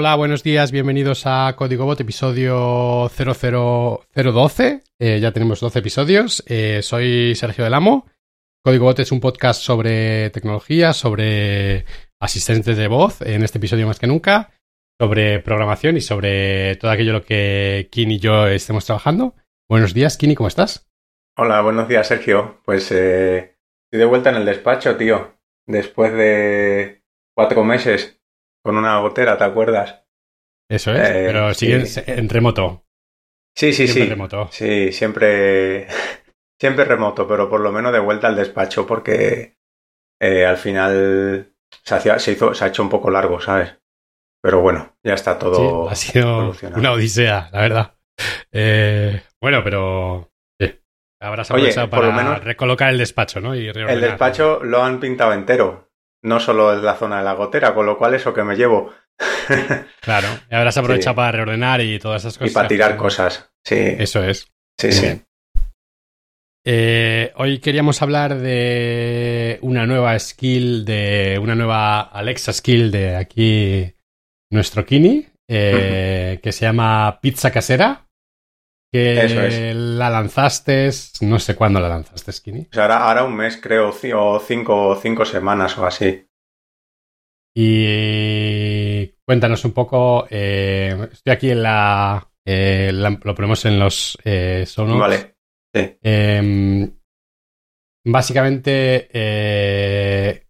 Hola, buenos días, bienvenidos a Código Bot, episodio 00012. Eh, ya tenemos 12 episodios. Eh, soy Sergio Del Amo. Código Bot es un podcast sobre tecnología, sobre asistentes de voz, en este episodio más que nunca, sobre programación y sobre todo aquello lo que Kini y yo estemos trabajando. Buenos días, Kini, ¿cómo estás? Hola, buenos días, Sergio. Pues eh, estoy de vuelta en el despacho, tío. Después de cuatro meses con una gotera, ¿te acuerdas? Eso es, Eh, pero sí. sigues en remoto. Sí, sí, Siempre sí. remoto. Sí, siempre, siempre remoto, pero por lo menos de vuelta al despacho porque eh, al final se, hacía- se hizo, se ha hecho un poco largo, ¿sabes? Pero bueno, ya está todo. Sí, ha sido una odisea, la verdad. Eh, bueno, pero sí, habrás aprovechado para menos- recolocar el despacho, ¿no? Y El despacho lo han pintado entero, no solo la zona de la gotera, con lo cual eso que me llevo. Claro, y habrás aprovechado Sí. para reordenar y todas esas cosas. y para tirar cosas. Sí, Eso es. sí, sí. Eh, hoy queríamos hablar de una nueva skill, de una nueva Alexa skill de aquí, nuestro Kini, eh, que se llama Pizza Casera. Que Eso es. la lanzaste, no sé cuándo la lanzaste, sea, ahora, ahora un mes, creo, o cinco, cinco semanas o así. Y cuéntanos un poco. eh, estoy aquí en la, eh, la- Lo ponemos en los eh, show notes. Vale. Sí. Eh, básicamente, eh,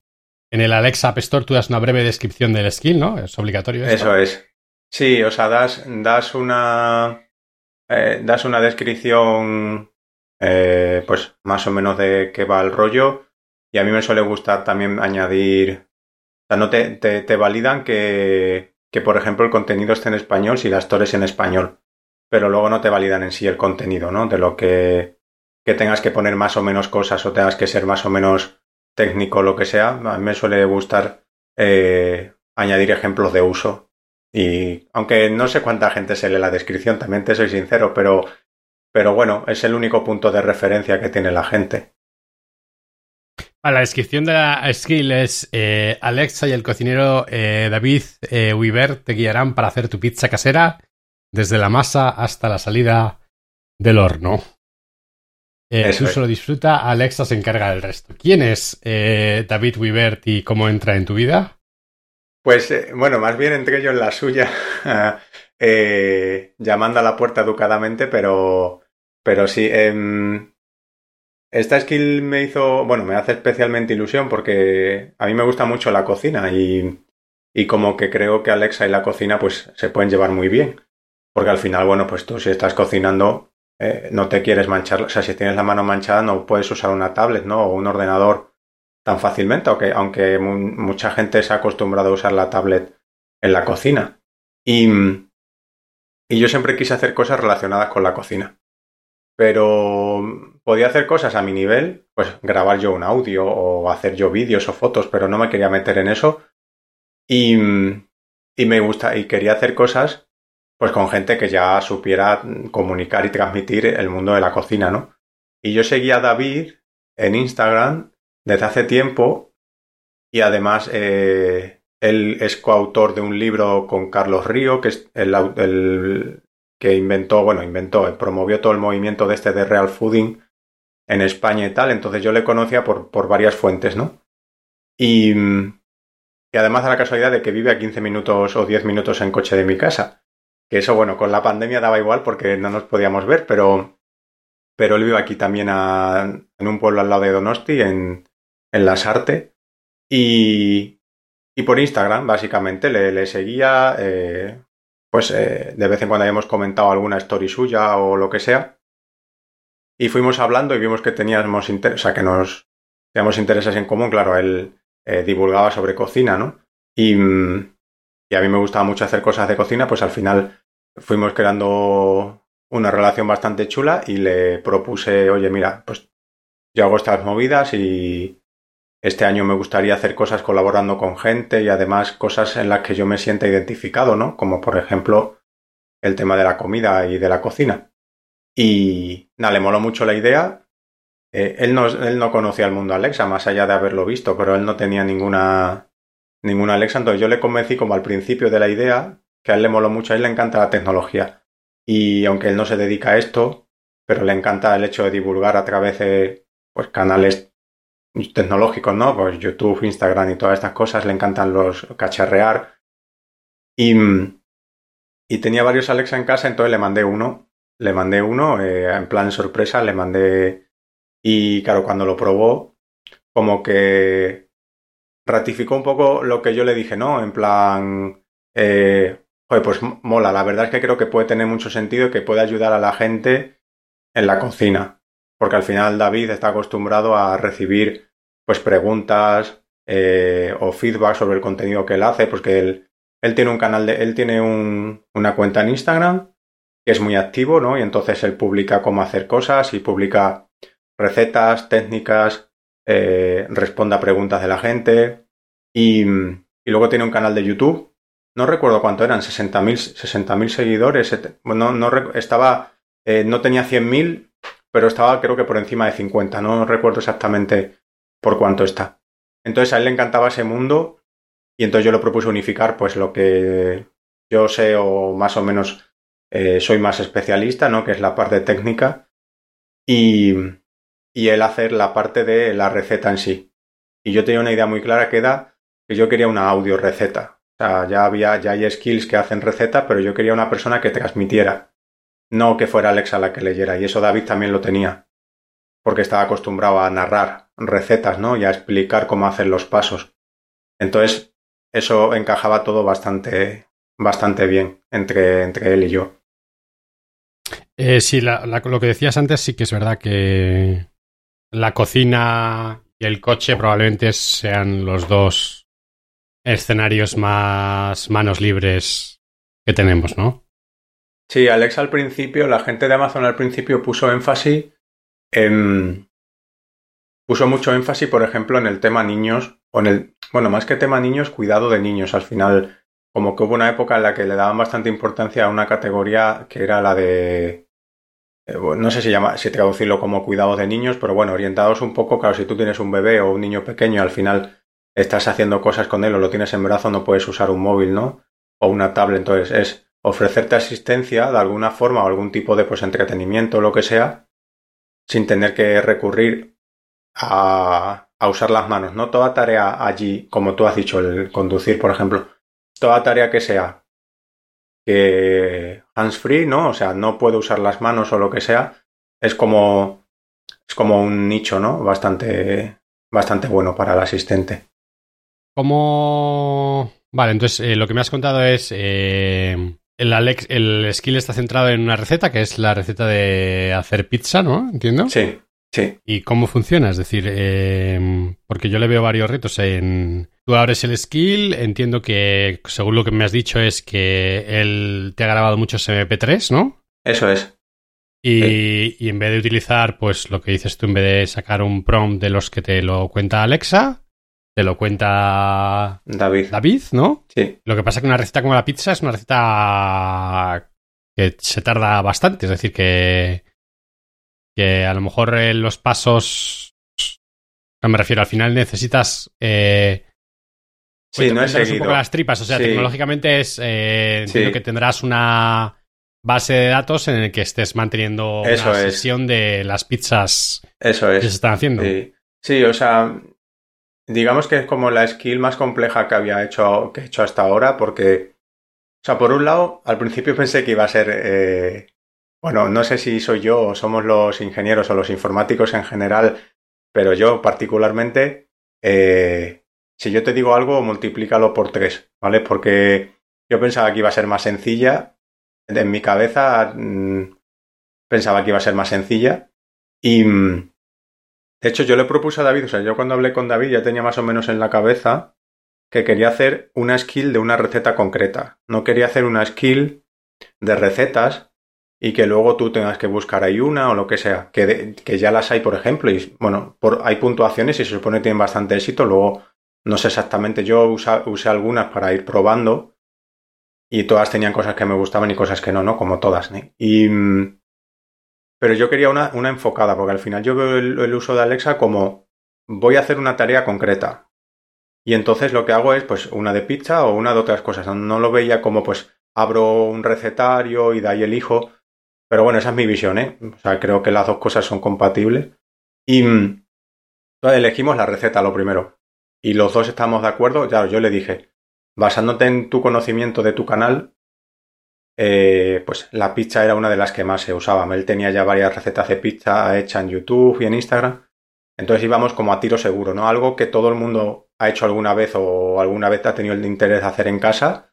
en el Alexa App Store tú das una breve descripción del skill, ¿no? Es obligatorio. esto. Eso es. Sí, o sea, das, das una. Eh, das una descripción. eh, pues más o menos de qué va el rollo. Y a mí me suele gustar también añadir. O sea, no te, te, te validan que, que, por ejemplo, el contenido esté en español si la store es en español. Pero luego no te validan en sí el contenido, ¿no? De lo que, que tengas que poner más o menos cosas o tengas que ser más o menos técnico lo que sea. A mí me suele gustar eh, añadir ejemplos de uso. Y aunque no sé cuánta gente se lee la descripción, también te soy sincero, pero, pero bueno, es el único punto de referencia que tiene la gente. Ah, la descripción de la skill es eh, Alexa y el cocinero eh, David eh, Weaver te guiarán para hacer tu pizza casera desde la masa hasta la salida del horno. Eh, tú solo disfruta, Alexa se encarga del resto. ¿Quién es David Weaver y cómo entra en tu vida? Pues eh, bueno, más bien entré yo en la suya, eh, llamando a la puerta educadamente, pero, pero sí. em, esta skill me hizo, bueno, me hace especialmente ilusión porque a mí me gusta mucho la cocina y, y como que creo que Alexa y la cocina pues se pueden llevar muy bien. Porque al final, bueno, pues tú si estás cocinando eh, no te quieres manchar, o sea, si tienes la mano manchada no puedes usar una tablet, ¿no? O un ordenador tan fácilmente, aunque, aunque mu- mucha gente se ha acostumbrado a usar la tablet en la cocina. Y, y yo siempre quise hacer cosas relacionadas con la cocina. Pero podía hacer cosas a mi nivel, pues grabar yo un audio o hacer yo vídeos o fotos, pero no me quería meter en eso. Y, y me gusta, y quería hacer cosas pues con gente que ya supiera comunicar y transmitir el mundo de la cocina, ¿no? Y yo seguía a David en Instagram desde hace tiempo y además eh, él es coautor de un libro con Carlos Río, que es el, el que inventó, bueno, inventó, eh, promovió todo el movimiento de este de real fooding en España y tal, entonces yo le conocía por, por varias fuentes, ¿no? Y, y además da la casualidad de que vive a 15 minutos o 10 minutos en coche de mi casa, que eso, bueno, con la pandemia daba igual porque no nos podíamos ver, pero, pero él vive aquí también a- en un pueblo al lado de Donosti, en, en Lasarte, y, y por Instagram, básicamente, le, seguía, eh, pues eh, de vez en cuando habíamos comentado alguna story suya o lo que sea, y fuimos hablando y vimos que teníamos, inter- o sea, que nos teníamos intereses en común, claro, él eh, divulgaba sobre cocina, ¿no? Y, y a mí me gustaba mucho hacer cosas de cocina, pues al final fuimos creando una relación bastante chula y le propuse, oye, mira, pues yo hago estas movidas y este año me gustaría hacer cosas colaborando con gente y además cosas en las que yo me sienta identificado, ¿no? Como por ejemplo el tema de la comida y de la cocina. Y nada, le moló mucho la idea. Eh, él, no, él no conocía el mundo Alexa, más allá de haberlo visto, pero él no tenía ninguna, ninguna Alexa. Entonces yo le convencí como al principio de la idea que a él le moló mucho, a él le encanta la tecnología. Y aunque él no se dedica a esto, pero le encanta el hecho de divulgar a través de pues, canales tecnológicos, ¿no? Pues YouTube, Instagram y todas estas cosas, le encantan los cacharrear. Y, y tenía varios Alexa en casa, entonces le mandé uno. Le mandé uno, eh, en plan sorpresa, le mandé. Y claro, cuando lo probó, como que ratificó un poco lo que yo le dije, ¿no? En plan. Eh, pues mola, la verdad es que creo que puede tener mucho sentido y que puede ayudar a la gente en la cocina. Porque al final David está acostumbrado a recibir pues preguntas eh, o feedback sobre el contenido que él hace, porque él, él tiene un canal de, él tiene un, una cuenta en Instagram que es muy activo, ¿no? Y entonces él publica cómo hacer cosas y publica recetas, técnicas, eh, responde a preguntas de la gente y, y, luego tiene un canal de YouTube. No recuerdo cuánto eran, 60.000 60 seguidores. No, no, estaba, eh, no tenía 100.000, pero estaba creo que por encima de 50. No recuerdo exactamente por cuánto está. Entonces a él le encantaba ese mundo y entonces yo le propuse unificar pues lo que yo sé o más o menos eh, soy más especialista, ¿no? Que es la parte técnica y, y él hacer la parte de la receta en sí. Y yo tenía una idea muy clara que era que yo quería una audio receta. O sea, ya había, ya hay skills que hacen receta, pero yo quería una persona que transmitiera. No que fuera Alexa la que leyera. Y eso David también lo tenía. Porque estaba acostumbrado a narrar recetas, ¿no? Y a explicar cómo hacer los pasos. Entonces, eso encajaba todo bastante, bastante bien entre, entre él y yo. Eh, sí, lo que decías antes sí que es verdad que la cocina y el coche probablemente sean los dos escenarios más manos libres que tenemos, ¿no? Sí, Alexa al principio, la gente de Amazon al principio puso énfasis en... Puso mucho énfasis, por ejemplo, en el tema niños, o en el, bueno, más que tema niños, cuidado de niños. Al final, como que hubo una época en la que le daban bastante importancia a una categoría que era la de eh, no sé si, llama, si traducirlo como cuidado de niños, pero bueno, orientados un poco, claro, si tú tienes un bebé o un niño pequeño, al final estás haciendo cosas con él o lo tienes en brazo, no puedes usar un móvil, ¿no? O una tablet, entonces es ofrecerte asistencia de alguna forma o algún tipo de pues entretenimiento o lo que sea, sin tener que recurrir a, a usar las manos, ¿no? Toda tarea allí, como tú has dicho, el conducir, por ejemplo, toda tarea que sea que hands free, ¿no? O sea, no puedo usar las manos o lo que sea, es como es como un nicho, ¿no? Bastante bastante bueno para el asistente. ¿Cómo...? Vale, entonces eh, lo que me has contado es eh, el, Alex, el skill está centrado en una receta que es la receta de hacer pizza, ¿no? Entiendo. Sí, sí. ¿Y cómo funciona? Es decir, eh, porque yo le veo varios retos en Tú abres el skill, entiendo que, según lo que me has dicho, es que él te ha grabado muchos MP3, ¿no? Eso es. Y, en vez de utilizar, pues lo que dices tú, en vez de sacar un prompt de los que te lo cuenta Alexa, te lo cuenta David. David, ¿no? Sí. Lo que pasa es que una receta como la pizza es una receta que se tarda bastante, es decir, que, que a lo mejor los pasos, no me refiero, al final necesitas eh, Sí, no es un poco las tripas, o sea, tecnológicamente es eh, entiendo que tendrás una base de datos en el que estés manteniendo Eso una sesión de las pizzas Eso es. que se están haciendo. Sí. o sea, digamos que es como la skill más compleja que había hecho, que he hecho hasta ahora, porque, o sea, por un lado, al principio pensé que iba a ser, eh, bueno, no sé si soy yo o somos los ingenieros o los informáticos en general, pero yo particularmente, eh, si yo te digo algo, multiplícalo por tres, ¿vale? Porque yo pensaba que iba a ser más sencilla. En mi cabeza mm, pensaba que iba a ser más sencilla. Y mm, de hecho, yo le propuse a David, o sea, yo cuando hablé con David ya tenía más o menos en la cabeza que quería hacer una skill de una receta concreta. No quería hacer una skill de recetas y que luego tú tengas que buscar ahí una o lo que sea. Que, que ya las hay, por ejemplo, y bueno, por, hay puntuaciones y se supone que tienen bastante éxito. Luego no sé exactamente, yo usé algunas para ir probando y todas tenían cosas que me gustaban y cosas que no, ¿no? Como todas, ¿no? Y, mm, pero yo quería una, una, enfocada, porque al final yo veo el, uso de Alexa como voy a hacer una tarea concreta. Y entonces lo que hago es pues una de pizza o una de otras cosas. No lo veía como pues abro un recetario y de ahí elijo. Pero bueno, esa es mi visión, ¿eh? O sea, creo que las dos cosas son compatibles. Y mm, elegimos la receta lo primero. Y los dos estamos de acuerdo. Ya, yo le dije, basándote en tu conocimiento de tu canal, eh, pues la pizza era una de las que más se usaba. Él tenía ya varias recetas de pizza hechas en YouTube y en Instagram. Entonces íbamos como a tiro seguro, ¿no? Algo que todo el mundo ha hecho alguna vez o alguna vez ha tenido el interés de hacer en casa.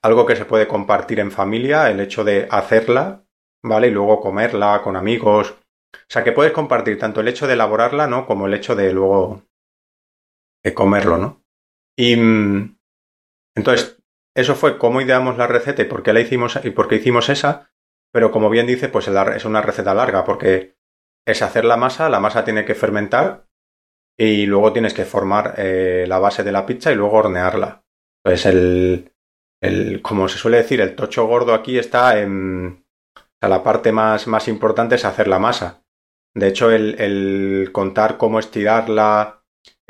Algo que se puede compartir en familia, el hecho de hacerla ¿vale? Y luego comerla con amigos. O sea, que puedes compartir tanto el hecho de elaborarla, ¿no? Como el hecho de luego de comerlo, ¿no? Y mm, entonces, eso fue cómo ideamos la receta y por qué la hicimos y por qué hicimos esa. Pero como bien dice, pues es una receta larga porque es hacer la masa, la masa tiene que fermentar y luego tienes que formar eh, la base de la pizza y luego hornearla. Pues el, el, como se suele decir, el tocho gordo aquí está en, sea, la parte más, más importante es hacer la masa. De hecho, el, contar cómo estirarla,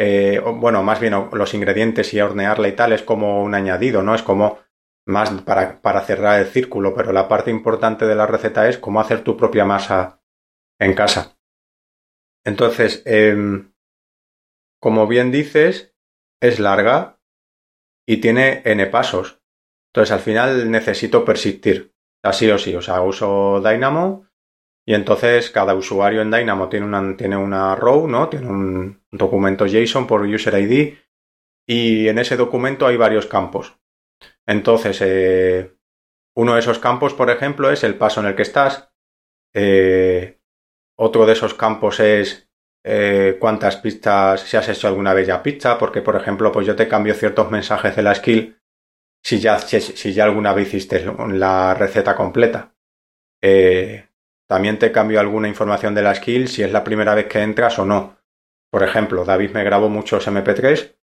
eh, bueno, más bien los ingredientes y hornearla y tal es como un añadido, ¿no? Es como más para, cerrar el círculo, pero la parte importante de la receta es cómo hacer tu propia masa en casa. Entonces, em, como bien dices, es larga y tiene n pasos. Entonces, al final necesito persistir. Así o sí, o sea, uso Dynamo y entonces cada usuario en Dynamo tiene una, tiene una row, ¿no? Tiene un documento JSON por user ID y en ese documento hay varios campos. Entonces, eh, uno de esos campos, por ejemplo, es el paso en el que estás. Eh, otro de esos campos es eh, cuántas pistas, si has hecho alguna vez ya pizza, porque, por ejemplo, pues yo te cambio ciertos mensajes de la skill si ya, si, ya alguna vez hiciste la receta completa. Eh, también te cambio alguna información de la skill si es la primera vez que entras o no. Por ejemplo, David me grabó muchos MP3.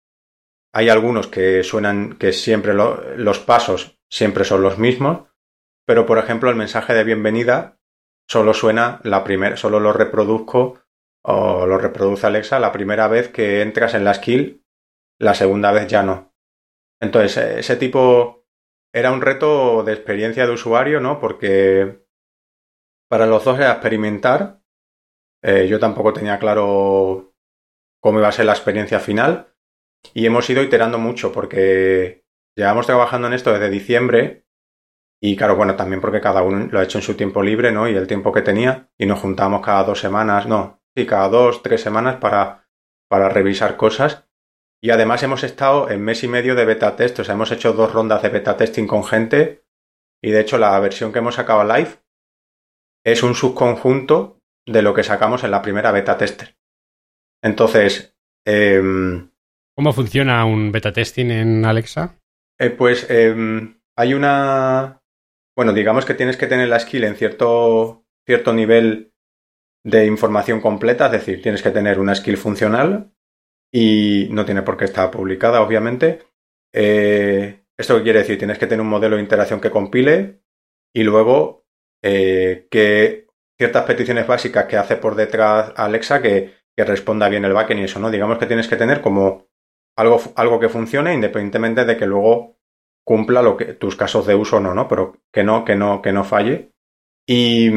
Hay algunos que suenan que siempre los pasos siempre son los mismos, pero por ejemplo el mensaje de bienvenida solo suena la primera, solo lo reproduzco o lo reproduce Alexa la primera vez que entras en la skill, la segunda vez ya no. Entonces, ese tipo era un reto de experiencia de usuario, ¿no? Porque para los dos era experimentar. Eh, yo tampoco tenía claro cómo iba a ser la experiencia final. Y hemos ido iterando mucho porque llevamos trabajando en esto desde diciembre. Y claro, bueno, también porque cada uno lo ha hecho en su tiempo libre, ¿no? Y el tiempo que tenía. Y nos juntamos cada dos semanas, no, sí, cada dos, tres semanas para, para revisar cosas. Y además hemos estado en mes y medio de beta test, o sea, hemos hecho dos rondas de beta testing con gente y de hecho la versión que hemos sacado live es un subconjunto de lo que sacamos en la primera beta tester. Entonces... Em, ¿Cómo funciona un beta testing en Alexa? Eh, pues em, hay una... Bueno, digamos que tienes que tener la skill en cierto, cierto nivel de información completa, es decir, tienes que tener una skill funcional, y no tiene por qué estar publicada, obviamente. Eh, ¿Esto qué quiere decir? Tienes que tener un modelo de interacción que compile y luego eh, que ciertas peticiones básicas que hace por detrás Alexa que, responda bien el backend y eso, ¿no? Digamos que tienes que tener como algo, algo que funcione independientemente de que luego cumpla lo que, tus casos de uso o no, ¿no? Pero que no, que no, que no falle. Y,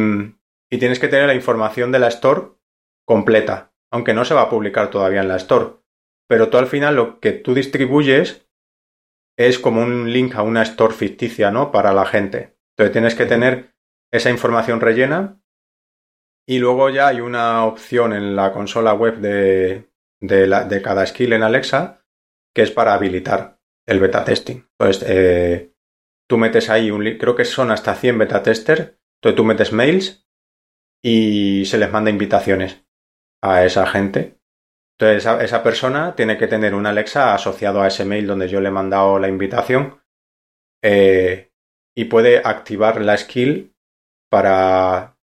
y tienes que tener la información de la store completa, aunque no se va a publicar todavía en la store pero tú al final lo que tú distribuyes es como un link a una store ficticia, ¿no? Para la gente. Entonces tienes que tener esa información rellena y luego ya hay una opción en la consola web de, de, cada skill en Alexa que es para habilitar el beta testing. Entonces, eh, tú metes ahí un link, creo que son hasta 100 beta testers, entonces tú metes mails y se les manda invitaciones a esa gente entonces, esa, persona tiene que tener un Alexa asociado a ese mail donde yo le he mandado la invitación eh, y puede activar la skill para,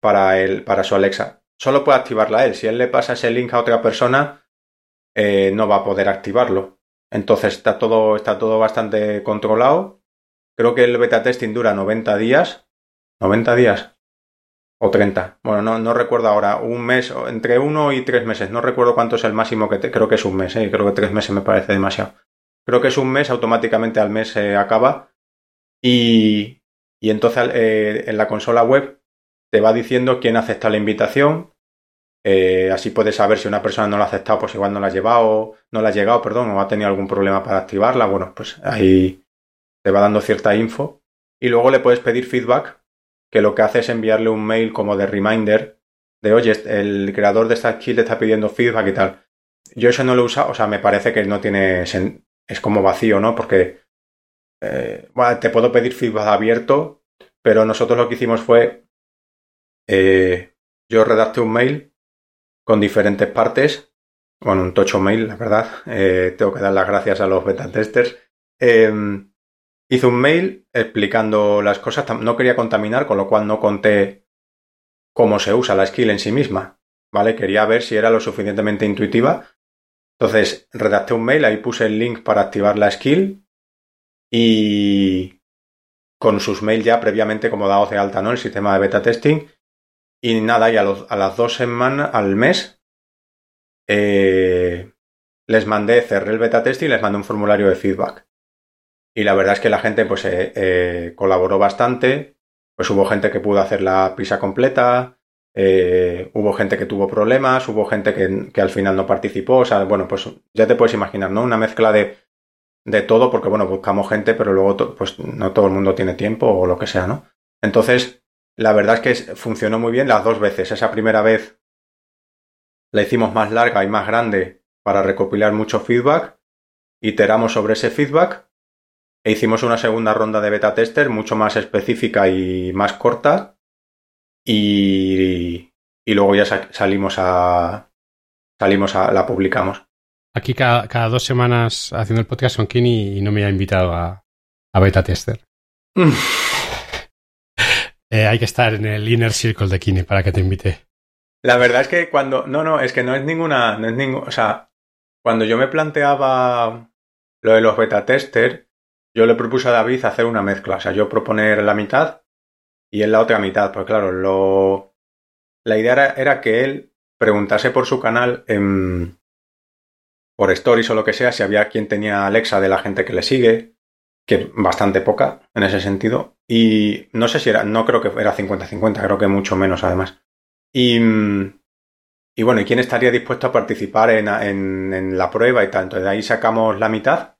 para, él, para su Alexa. Solo puede activarla él. Si él le pasa ese link a otra persona, eh, no va a poder activarlo. Entonces está todo, está todo bastante controlado. Creo que el beta testing dura 90 días. 90 días o 30. Bueno, no, no recuerdo ahora, un mes, entre uno y tres meses. No recuerdo cuánto es el máximo que te, creo que es un mes, ¿eh? creo que tres meses me parece demasiado. Creo que es un mes, automáticamente al mes se acaba. y, y entonces eh, en la consola web te va diciendo quién acepta la invitación. Eh, así puedes saber si una persona no la ha aceptado, pues igual no la ha llevado, no la ha llegado, perdón, o ha tenido algún problema para activarla. Bueno, pues ahí te va dando cierta info. Y luego le puedes pedir feedback, que lo que hace es enviarle un mail como de reminder de oye, el creador de esta skill te está pidiendo feedback y tal. Yo eso no lo he usado, o sea, me parece que no tiene. es como vacío, ¿no? Porque. Eh, te puedo pedir feedback abierto, pero nosotros lo que hicimos fue. Eh, yo redacté un mail con diferentes partes. Bueno, un tocho mail, la verdad. Eh, tengo que dar las gracias a los beta testers. Em, hice un mail explicando las cosas. No quería contaminar, con lo cual no conté cómo se usa la skill en sí misma. ¿Vale? Quería ver si era lo suficientemente intuitiva. Entonces, redacté un mail, ahí puse el link para activar la skill y con sus mails ya previamente como dados de alta, ¿no? El sistema de beta testing. Y nada, y a, las dos semanas, al mes, eh, les mandé, cerré el beta testing y les mandé un formulario de feedback. Y la verdad es que la gente pues eh, eh, colaboró bastante, pues hubo gente que pudo hacer la prisa completa, hubo gente que tuvo problemas, hubo gente que, al final no participó, o sea, bueno, pues ya te puedes imaginar, ¿no? Una mezcla de, de todo, porque bueno, buscamos gente, pero luego pues no todo el mundo tiene tiempo o lo que sea, ¿no? Entonces, la verdad es que funcionó muy bien las dos veces. Esa primera vez la hicimos más larga y más grande para recopilar mucho feedback, iteramos sobre ese feedback e hicimos una segunda ronda de beta tester mucho más específica y más corta. Y, y luego ya salimos a. Salimos a. la publicamos. Aquí cada, dos semanas haciendo el podcast con Kini y no me ha invitado a, a beta tester. Eh, hay que estar en el inner circle de Kini para que te invite. La verdad es que cuando. No, no, es que no es ninguna. No es ningún, o sea, cuando yo me planteaba lo de los beta tester, yo le propuse a David hacer una mezcla, o sea, yo proponer la mitad y él la otra mitad, porque claro, lo... la idea era, que él preguntase por su canal en... por stories o lo que sea, si había quien tenía Alexa de la gente que le sigue, que bastante poca en ese sentido, y no sé si era, no creo que era 50-50, creo que mucho menos además. Y, y bueno, ¿y quién estaría dispuesto a participar en, en, en la prueba y tal? Entonces de ahí sacamos la mitad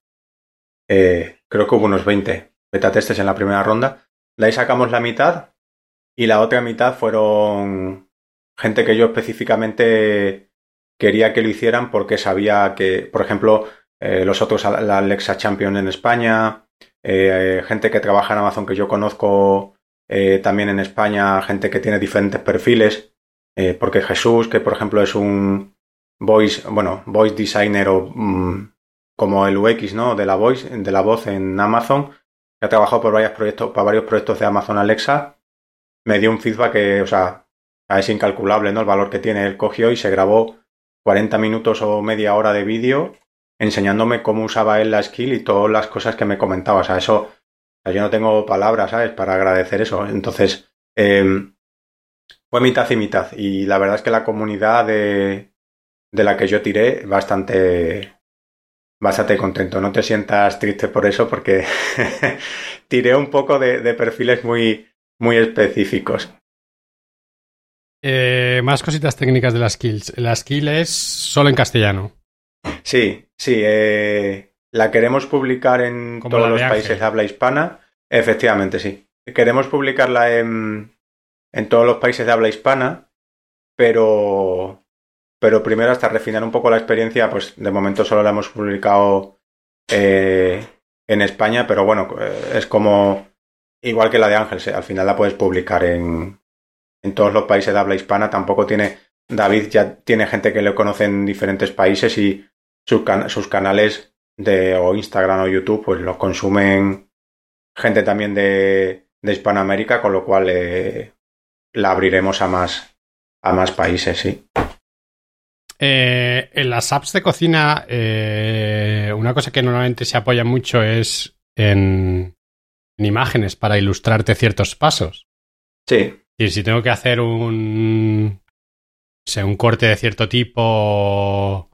eh, creo que hubo unos 20 beta testes en la primera ronda. De ahí sacamos la mitad y la otra mitad fueron gente que yo específicamente quería que lo hicieran porque sabía que, por ejemplo, eh, los otros, la Alexa Champion en España, eh, gente que trabaja en Amazon que yo conozco también en España, gente que tiene diferentes perfiles, porque Jesús, que por ejemplo es un voice, bueno, voice designer o mm, como el UX, ¿no? De la voice, de la voz en Amazon, que ha trabajado por varios proyectos, para varios proyectos de Amazon Alexa, me dio un feedback que, o sea, es incalculable, ¿no? El valor que tiene. Él cogió y se grabó 40 minutos o media hora de vídeo enseñándome cómo usaba él la skill y todas las cosas que me comentaba. O sea, eso, yo no tengo palabras, ¿sabes? Para agradecer eso. Entonces, em, fue mitad y mitad. Y la verdad es que la comunidad de, de la que yo tiré, bastante, bastante contento. No te sientas triste por eso porque tiré un poco de, perfiles muy, muy específicos. Eh, más cositas técnicas de las skills. La skill es solo en castellano. Sí, sí. Eh, la queremos publicar en todos los países de habla hispana. Efectivamente, sí. Queremos publicarla en, en todos los países de habla hispana, pero pero primero hasta refinar un poco la experiencia, pues de momento solo la hemos publicado eh, en España, pero bueno, eh, es como igual que la de Ángel, al final la puedes publicar en, en todos los países de habla hispana, tampoco tiene, David ya tiene gente que le conoce en diferentes países y sus, canales de o Instagram o YouTube pues los consumen gente también de, de Hispanoamérica, con lo cual eh, la abriremos a más, a más países, sí. Eh, en las apps de cocina, eh, una cosa que normalmente se apoya mucho es en, imágenes para ilustrarte ciertos pasos. Sí. Y si tengo que hacer un, un corte de cierto tipo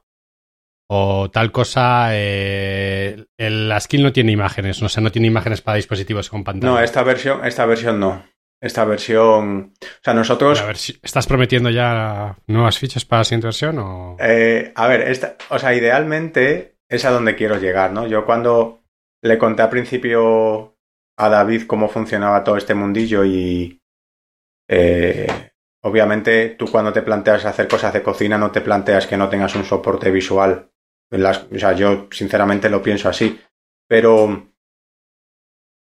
o tal cosa, eh, la skill no tiene imágenes, o sea, no tiene imágenes para dispositivos con pantalla. No, esta versión, esta versión no. Esta versión, o sea, nosotros. A ver, ¿estás prometiendo ya nuevas fichas para la siguiente versión o? Eh, a ver, esta, o sea, idealmente es a donde quiero llegar, ¿no? Yo cuando le conté al principio a David cómo funcionaba todo este mundillo y eh, obviamente tú cuando te planteas hacer cosas de cocina no te planteas que no tengas un soporte visual o sea, yo sinceramente lo pienso así. Pero,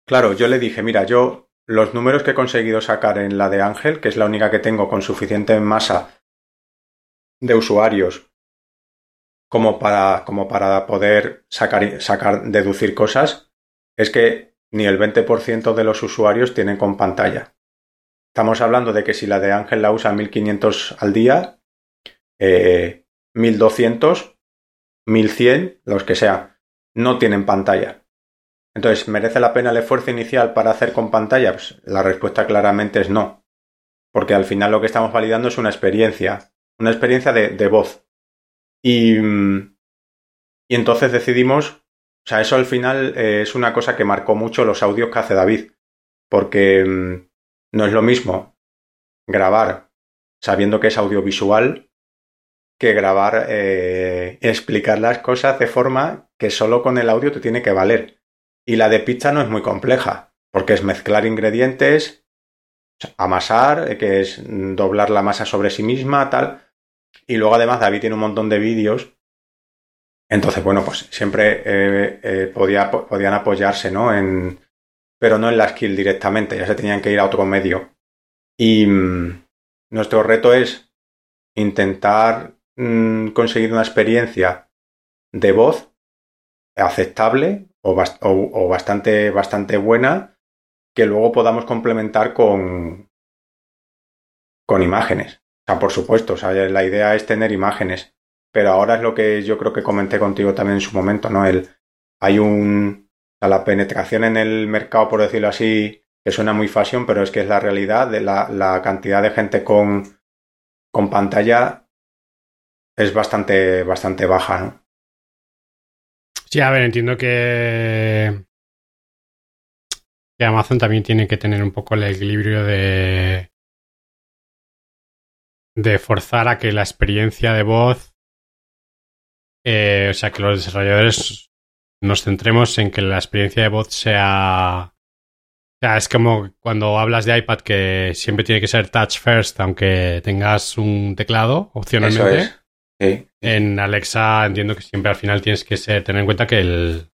claro, yo le dije, mira, yo los números que he conseguido sacar en la de Ángel, que es la única que tengo con suficiente masa de usuarios como para, como para poder sacar, sacar, deducir cosas, es que ni el 20% de los usuarios tienen con pantalla. Estamos hablando de que si la de Ángel la usa 1500 al día, eh, 1200 1100, los que sea, no tienen pantalla. Entonces, ¿merece la pena el esfuerzo inicial para hacer con pantalla? Pues la respuesta claramente es no. Porque al final lo que estamos validando es una experiencia, una experiencia de, voz. Y, y entonces decidimos, o sea, eso al final eh, es una cosa que marcó mucho los audios que hace David. Porque mm, no es lo mismo grabar sabiendo que es audiovisual que grabar, eh, explicar las cosas de forma que solo con el audio te tiene que valer. Y la de pizza no es muy compleja, porque es mezclar ingredientes, amasar, eh, que es doblar la masa sobre sí misma, tal. Y luego además David tiene un montón de vídeos. Entonces, bueno, pues siempre eh, podía, podían apoyarse, ¿no? En, pero no en la skill directamente, ya se tenían que ir a otro medio. Y mm, nuestro reto es intentar Mm, conseguir una experiencia de voz aceptable o, bastante, bastante buena que luego podamos complementar con, con imágenes. O sea, por supuesto, la idea es tener imágenes, pero ahora es lo que yo creo que comenté contigo también en su momento, ¿no? El, hay un, la penetración en el mercado, por decirlo así, que suena muy fashion, pero es que es la realidad de la, cantidad de gente con, con pantalla es bastante, bastante baja, ¿no? Sí, a ver, entiendo que, que Amazon también tiene que tener un poco el equilibrio de de forzar a que la experiencia de voz, eh, o sea, que los desarrolladores nos centremos en que la experiencia de voz sea o sea, es como cuando hablas de iPad que siempre tiene que ser touch first, aunque tengas un teclado opcionalmente. En Alexa entiendo que siempre al final tienes que tener en cuenta que el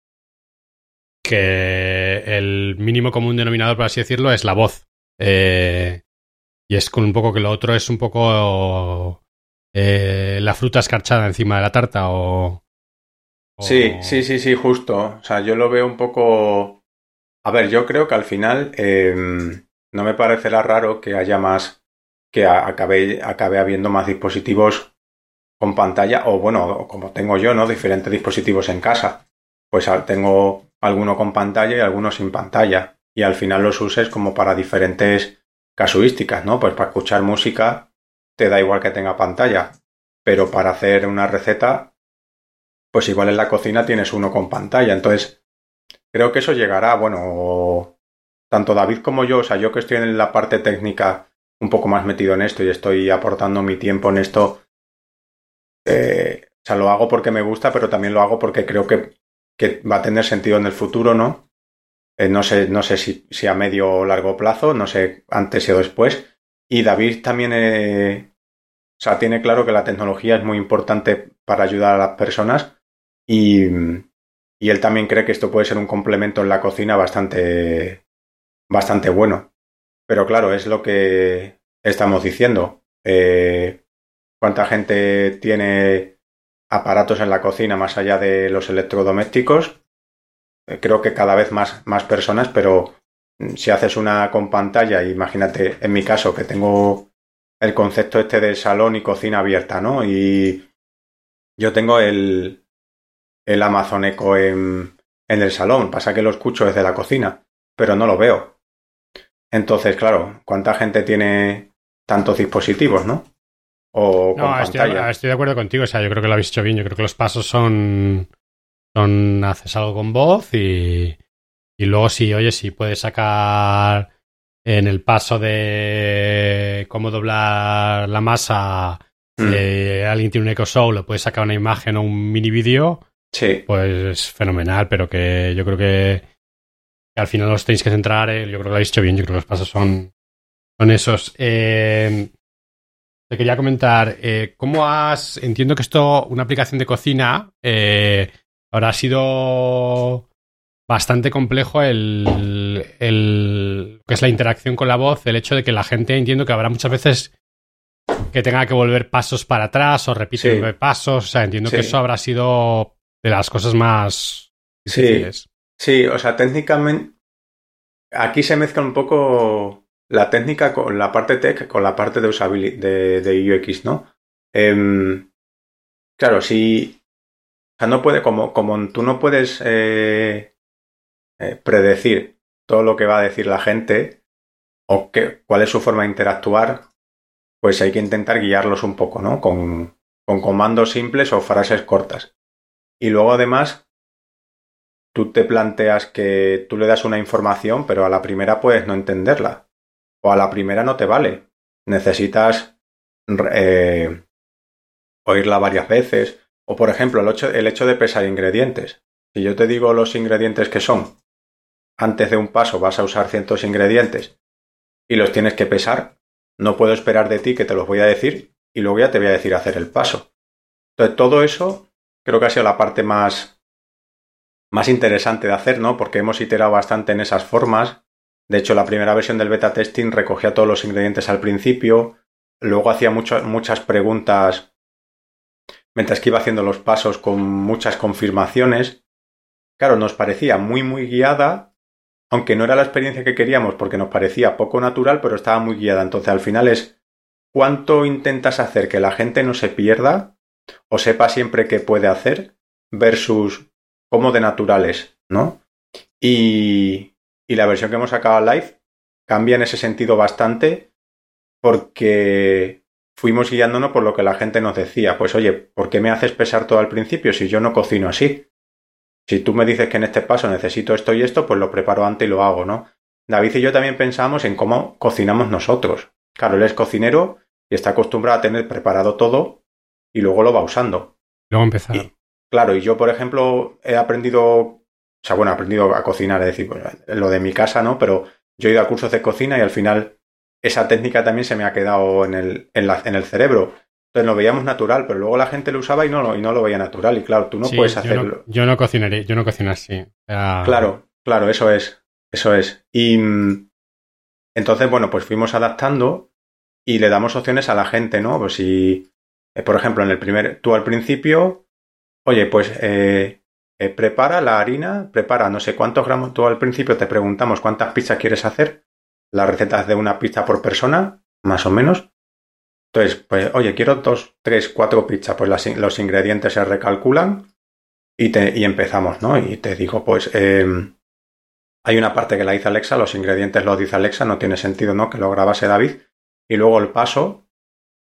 que el mínimo común denominador, por así decirlo, es la voz. Eh, y es con un poco que lo otro es un poco eh, la fruta escarchada encima de la tarta o, Sí, sí, sí, sí, justo. O sea, yo lo veo un poco... A ver, yo creo que al final em, no me parecerá raro que haya más, que acabe, acabe habiendo más dispositivos con pantalla, o bueno, como tengo yo, ¿no? Diferentes dispositivos en casa. Pues tengo alguno con pantalla y alguno sin pantalla. Y al final los uses como para diferentes casuísticas, ¿no? Pues para escuchar música te da igual que tenga pantalla. Pero para hacer una receta, pues igual en la cocina tienes uno con pantalla. Entonces, creo que eso llegará, bueno, tanto David como yo, o sea, yo que estoy en la parte técnica un poco más metido en esto y estoy aportando mi tiempo en esto, eh, o sea, lo hago porque me gusta, pero también lo hago porque creo que, va a tener sentido en el futuro, ¿no? Eh, no sé, no sé si, si, a medio o largo plazo, no sé antes o después. Y David también eh, o sea, tiene claro que la tecnología es muy importante para ayudar a las personas y, él también cree que esto puede ser un complemento en la cocina bastante, bastante bueno. Pero claro, es lo que estamos diciendo. Eh, cuánta gente tiene aparatos en la cocina más allá de los electrodomésticos. Eh, creo que cada vez más, más personas, pero mm, si haces una con pantalla, imagínate, en mi caso, que tengo el concepto este de salón y cocina abierta, ¿no? Y yo tengo el, el Amazon Echo en, en el salón, pasa que lo escucho desde la cocina, pero no lo veo. Entonces, claro, ¿cuánta gente tiene tantos dispositivos, no? o no, estoy, pantalla. estoy de acuerdo contigo. O sea, yo creo que lo habéis hecho bien. Yo creo que los pasos son. son haces algo con voz y. Y luego sí, oye, si puedes sacar en el paso de cómo doblar la masa. Mm, eh, alguien tiene un Echo Show, le puedes sacar una imagen o un mini vídeo, sí, pues es fenomenal, pero que yo creo que, que al final los tenéis que centrar, eh, yo creo que lo habéis hecho bien, yo creo que los pasos son, son esos. Eh, te quería comentar, eh, ¿cómo has, entiendo que esto, una aplicación de cocina, habrá sido bastante complejo el, el, que es la interacción con la voz, el hecho de que la gente, entiendo que habrá muchas veces que tenga que volver pasos para atrás o repite Sí. pasos, o sea, entiendo que eso habrá sido de las cosas más difíciles. sí, o sea, técnicamente aquí se mezcla un poco la técnica con la parte tech con la parte de usabilidad de, de UX, ¿no? Em, claro, si o sea, no puede, como, como tú no puedes eh, eh, predecir todo lo que va a decir la gente o qué, cuál es su forma de interactuar, pues hay que intentar guiarlos un poco, ¿no? Con, con comandos simples o frases cortas. Y luego además, tú te planteas que tú le das una información, pero a la primera puedes no entenderla. O a la primera no te vale. Necesitas eh, oírla varias veces. O por ejemplo, el hecho, el hecho de pesar ingredientes. Si yo te digo los ingredientes que son, antes de un paso vas a usar ciertos ingredientes y los tienes que pesar, no puedo esperar de ti que te los voy a decir y luego ya te voy a decir hacer el paso. Entonces, todo eso creo que ha sido la parte más, más interesante de hacer, ¿no? Porque hemos iterado bastante en esas formas. De hecho, la primera versión del beta testing recogía todos los ingredientes al principio, luego hacía muchas preguntas mientras que iba haciendo los pasos con muchas confirmaciones. Claro, nos parecía muy, muy guiada, aunque no era la experiencia que queríamos porque nos parecía poco natural, pero estaba muy guiada. Entonces, al final es cuánto intentas hacer que la gente no se pierda o sepa siempre qué puede hacer versus cómo de naturales, ¿no? Y, y la versión que hemos sacado live cambia en ese sentido bastante porque fuimos guiándonos por lo que la gente nos decía. Pues oye, ¿por qué me haces pesar todo al principio si yo no cocino así? Si tú me dices que en este paso necesito esto y esto, pues lo preparo antes y lo hago, ¿no? David y yo también pensamos en cómo cocinamos nosotros. Claro, él es cocinero y está acostumbrado a tener preparado todo y luego lo va usando. Luego empezar. Y, claro, y yo, por ejemplo, he aprendido, o sea, bueno, he aprendido a cocinar, es decir, bueno, lo de mi casa, ¿no? Pero yo he ido a cursos de cocina y al final esa técnica también se me ha quedado en el, en la, en el cerebro. Entonces lo veíamos natural, pero luego la gente lo usaba y no, lo- y no lo veía natural. Y claro, tú no Sí, puedes yo hacerlo. no, yo no cocinaré, yo no cocino así. Claro, claro, eso es, eso es. Y mm, entonces, bueno, pues fuimos adaptando y le damos opciones a la gente, ¿no? Pues si, eh, por ejemplo, en el primer, tú al principio, oye, pues eh, eh, prepara la harina, prepara no sé cuántos gramos, tú al principio te preguntamos cuántas pizzas quieres hacer, las recetas de una pizza por persona, más o menos. Entonces, pues, oye, quiero dos, tres, cuatro pizzas, pues las los ingredientes se recalculan y, te, y empezamos, ¿no? Y te digo, pues em, hay una parte que la dice Alexa, los ingredientes los dice Alexa, no tiene sentido, ¿no? Que lo grabase David. Y luego el paso,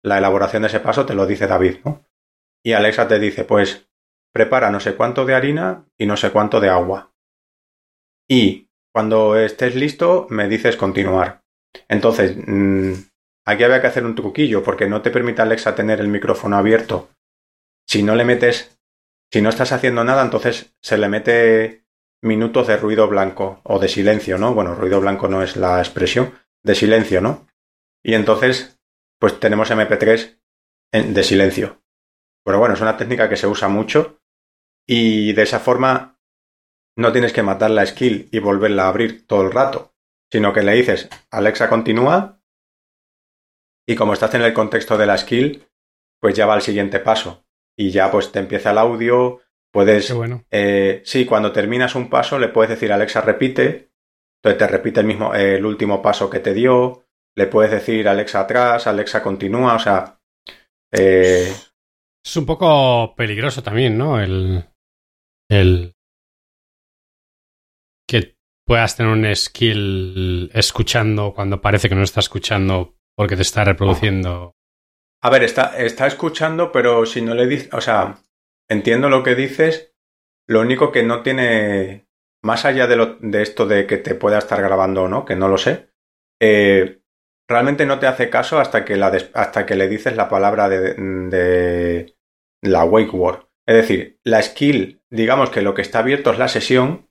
la elaboración de ese paso te lo dice David, ¿no? Y Alexa te dice, pues prepara no sé cuánto de harina y no sé cuánto de agua. Y cuando estés listo, me dices continuar. Entonces, mm, aquí había que hacer un truquillo, porque no te permite Alexa tener el micrófono abierto. Si no le metes, si no estás haciendo nada, entonces se le mete minutos de ruido blanco o de silencio, ¿no? Bueno, ruido blanco no es la expresión, de silencio, ¿no? Y entonces, pues tenemos MP3 en- de silencio. Pero bueno, es una técnica que se usa mucho y de esa forma no tienes que matar la skill y volverla a abrir todo el rato, sino que le dices, Alexa continúa y como estás en el contexto de la skill, pues ya va al siguiente paso y ya pues te empieza el audio, puedes bueno. eh, sí, cuando terminas un paso le puedes decir Alexa repite, entonces te repite el mismo, eh, el último paso que te dio, le puedes decir Alexa atrás, Alexa continúa, o sea, eh, Es un poco peligroso también, ¿no? El, el que puedas tener un skill escuchando cuando parece que no está escuchando porque te está reproduciendo A ver, está, está escuchando, pero si no le dices, o sea, entiendo lo que dices, lo único que no tiene, más allá de, lo, de esto de que te pueda estar grabando o no, que no lo sé, eh, realmente no te hace caso hasta que, la hasta que le dices la palabra de, de la wake word. Es decir, la skill, digamos que lo que está abierto es la sesión,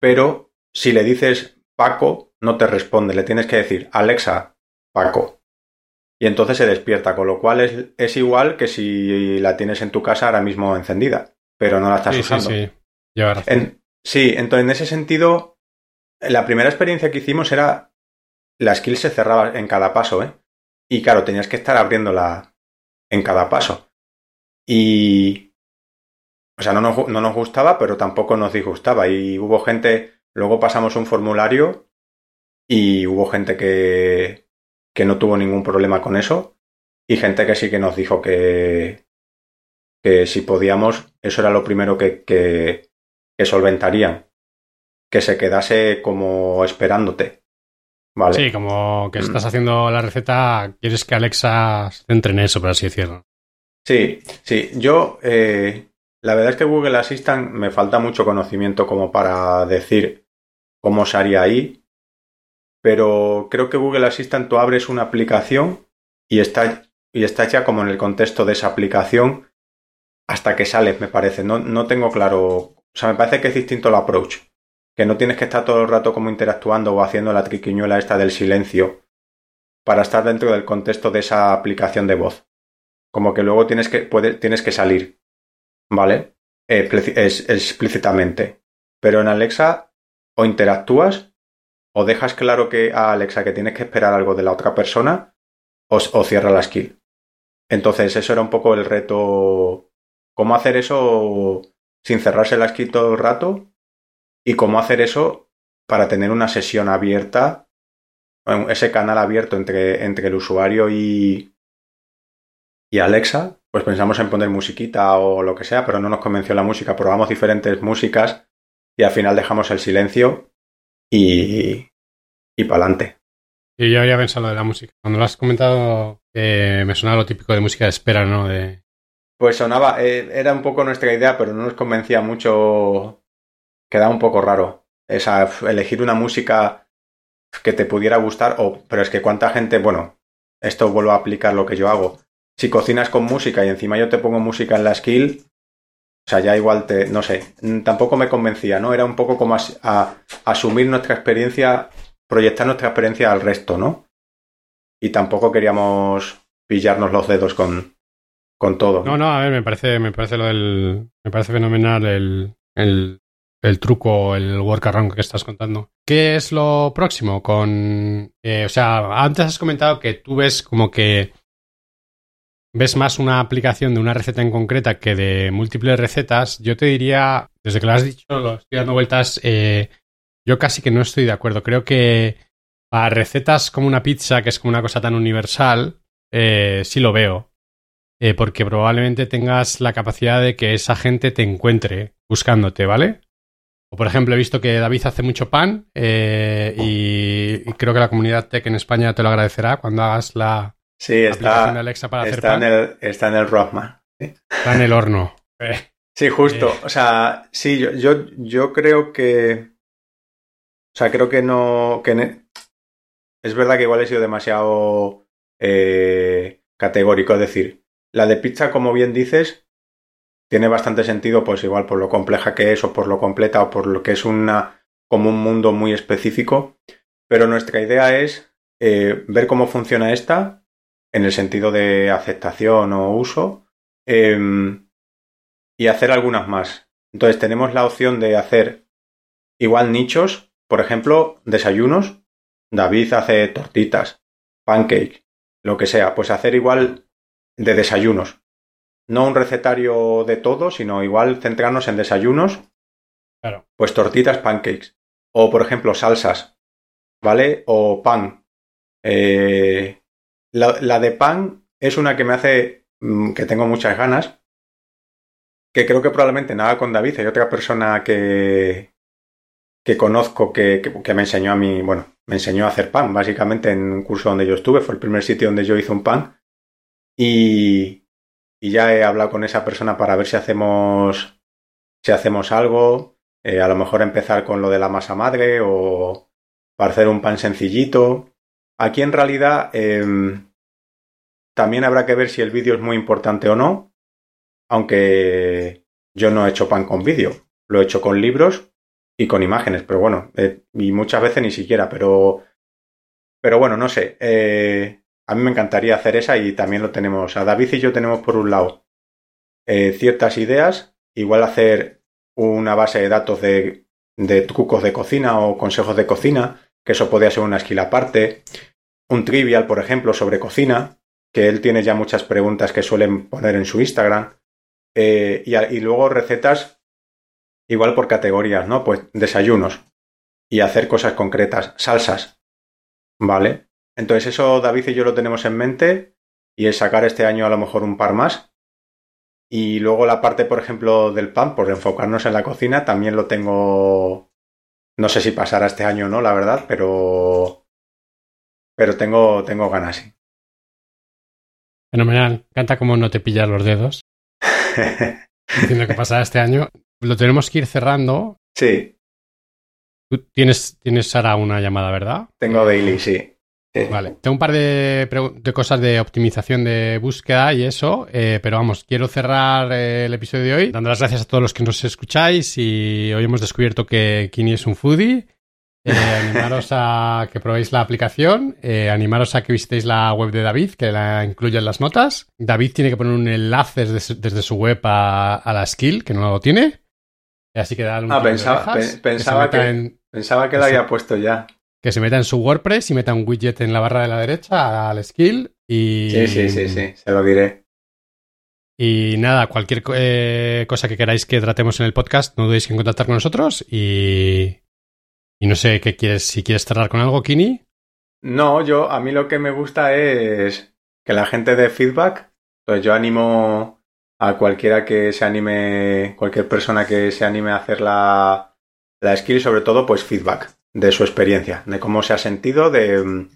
pero si le dices Paco, no te responde, le tienes que decir Alexa, Paco. Y entonces se despierta, con lo cual es, es igual que si la tienes en tu casa ahora mismo encendida, pero no la estás usando. Sí, sí. sí, entonces en ese sentido, la primera experiencia que hicimos era la skill se cerraba en cada paso, ¿eh? Y claro, tenías que estar abriéndola en cada paso. Y... O sea, no nos, no nos gustaba, pero tampoco nos disgustaba. Y hubo gente, luego pasamos un formulario y hubo gente que, que no tuvo ningún problema con eso y gente que sí que nos dijo que, que si podíamos, eso era lo primero que, que, que solventarían, que se quedase como esperándote. Vale. Sí, como que estás haciendo la receta, quieres que Alexa se centre en eso, por así decirlo. Sí, sí. Yo, eh, la verdad es que Google Assistant me falta mucho conocimiento como para decir cómo se haría ahí, pero creo que Google Assistant tú abres una aplicación y está, y está hecha como en el contexto de esa aplicación hasta que sales, me parece. No, no tengo claro. O sea, me parece que es distinto el approach que no tienes que estar todo el rato como interactuando o haciendo la triquiñuela esta del silencio para estar dentro del contexto de esa aplicación de voz. Como que luego tienes que, tienes que salir, ¿vale? explícitamente. Pero en Alexa o interactúas o dejas claro que a Alexa que tienes que esperar algo de la otra persona o, o cierra la skill. Entonces eso era un poco el reto. ¿Cómo hacer eso sin cerrarse la skill todo el rato y cómo hacer eso para tener una sesión abierta, ese canal abierto entre, entre el usuario y, y Alexa. Pues pensamos en poner musiquita o lo que sea, pero no nos convenció la música. Probamos diferentes músicas y al final dejamos el silencio y, y para adelante. Y yo había pensado de la música. Cuando lo has comentado, eh, me sonaba lo típico de música de espera, ¿no? De... Pues sonaba, eh, era un poco nuestra idea, pero no nos convencía mucho queda un poco raro. Esa, elegir una música que te pudiera gustar, o, pero es que cuánta gente, bueno, esto vuelvo a aplicar lo que yo hago. Si cocinas con música y encima yo te pongo música en la skill, o sea, ya igual te, no sé, tampoco me convencía, ¿no? Era un poco como a, asumir nuestra experiencia, proyectar nuestra experiencia al resto, ¿no? Y tampoco queríamos pillarnos los dedos con, con todo. No, no, a ver, me parece, me parece lo del, me parece fenomenal el, el el truco, el workaround que estás contando. ¿Qué es lo próximo con... Eh, o sea, antes has comentado que tú ves como que ves más una aplicación de una receta en concreta que de múltiples recetas. Yo te diría, desde que lo has dicho, lo estoy dando vueltas, eh, yo casi que no estoy de acuerdo. Creo que para recetas como una pizza, que es como una cosa tan universal, eh, sí lo veo. porque probablemente tengas la capacidad de que esa gente te encuentre buscándote, ¿vale? O por ejemplo, he visto que David hace mucho pan eh, y, creo que la comunidad tech en España te lo agradecerá cuando hagas la sí, aplicación de Alexa para hacer pan. En el, está en el roadmap. Está en el horno. Eh. Sí, justo. Eh. O sea, sí, yo, yo, yo, creo que. O sea, creo que no. Que es verdad que igual he sido demasiado categórico. Es decir, la de pizza, como bien dices, tiene bastante sentido, pues igual por lo compleja que es, o por lo completa, o por lo que es una como un mundo muy específico. Pero nuestra idea es eh, ver cómo funciona esta en el sentido de aceptación o uso em, y hacer algunas más. Entonces tenemos la opción de hacer igual nichos, por ejemplo, desayunos. David hace tortitas, pancake, lo que sea. Pues hacer igual de desayunos no un recetario de todo, sino igual centrarnos en desayunos. Claro. Pues tortitas, pancakes. O, por ejemplo, salsas. ¿Vale? O pan. Eh, la, de pan es una que me hace mm, que tengo muchas ganas. Que creo que probablemente nada con David. Hay otra persona que, que conozco que, que, me enseñó a mí, bueno, me enseñó a hacer pan, básicamente en un curso donde yo estuve. Fue el primer sitio donde yo hice un pan y, y ya he hablado con esa persona para ver si hacemos, si hacemos algo, eh, a lo mejor empezar con lo de la masa madre o para hacer un pan sencillito. Aquí en realidad em, también habrá que ver si el vídeo es muy importante o no, aunque yo no he hecho pan con vídeo, lo he hecho con libros y con imágenes, pero bueno, eh, y muchas veces ni siquiera, pero, pero bueno, no sé, eh, a mí me encantaría hacer esa y también lo tenemos. A David y yo tenemos por un lado eh, ciertas ideas, igual hacer una base de datos de, de trucos de cocina o consejos de cocina, que eso podría ser una skill aparte, un trivial, por ejemplo, sobre cocina, que él tiene ya muchas preguntas que suelen poner en su Instagram, y, y luego recetas igual por categorías, ¿no? Pues desayunos y hacer cosas concretas, salsas, ¿vale? Entonces eso David y yo lo tenemos en mente y es sacar este año a lo mejor un par más. Y luego la parte, por ejemplo, del pan, por enfocarnos en la cocina, también lo tengo, no sé si pasará este año o no, la verdad, pero, pero tengo, tengo ganas, sí. Fenomenal. Canta como no te pillas los dedos. Diciendo que pasará este año. Lo tenemos que ir cerrando. Sí. Tú tienes, tienes ahora una llamada, ¿verdad? Tengo daily, sí. Vale. Tengo un par de, de, cosas de optimización de búsqueda y eso, eh, pero vamos, quiero cerrar eh, el episodio de hoy dando las gracias a todos los que nos escucháis y hoy hemos descubierto que Kini es un foodie. Eh, animaros a que probéis la aplicación, eh, animaros a que visitéis la web de David, que la incluye en las notas. David tiene que poner un enlace desde, desde su web a, a, la skill, que no lo tiene. Así que dale un Ah, pensaba, pe pensaba que, en, pensaba que lo había puesto ya. Que se meta en su WordPress y meta un widget en la barra de la derecha al skill y... Sí, sí, sí, sí, se lo diré. Y nada, cualquier eh, cosa que queráis que tratemos en el podcast, no dudéis en contactar con nosotros y... Y no sé, ¿qué quieres? Si quieres cerrar con algo, Kini. No, yo, a mí lo que me gusta es que la gente dé feedback. Pues yo animo a cualquiera que se anime, cualquier persona que se anime a hacer la, la skill, sobre todo, pues feedback de su experiencia, de cómo se ha sentido, de,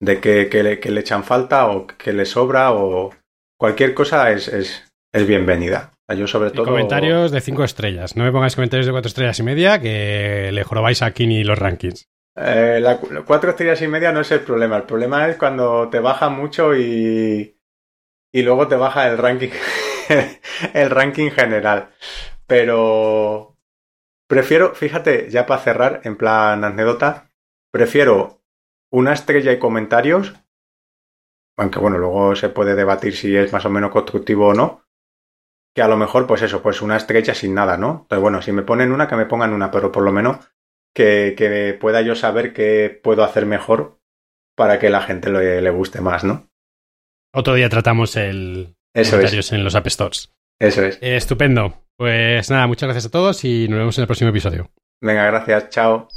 de que, que, le, que le echan falta o que le sobra o cualquier cosa es, es, es bienvenida. Yo sobre todo... Comentarios de 5 estrellas. No me pongáis comentarios de 4 estrellas y media que le jorobáis a Kini los rankings. Eh, la, cuatro estrellas y media no es el problema. El problema es cuando te baja mucho y, y luego te baja el ranking, el ranking general. Pero prefiero, fíjate, ya para cerrar, en plan anécdota, prefiero una estrella y comentarios, aunque bueno, luego se puede debatir si es más o menos constructivo o no, que a lo mejor, pues eso, pues una estrella sin nada, ¿no? Entonces, bueno, si me ponen una, que me pongan una, pero por lo menos que, que pueda yo saber qué puedo hacer mejor para que la gente le, le guste más, ¿no? Otro día tratamos el Eso comentarios es. en los App Stores. Eso es. Eh, estupendo. Pues nada, muchas gracias a todos y nos vemos en el próximo episodio. Venga, gracias. Chao.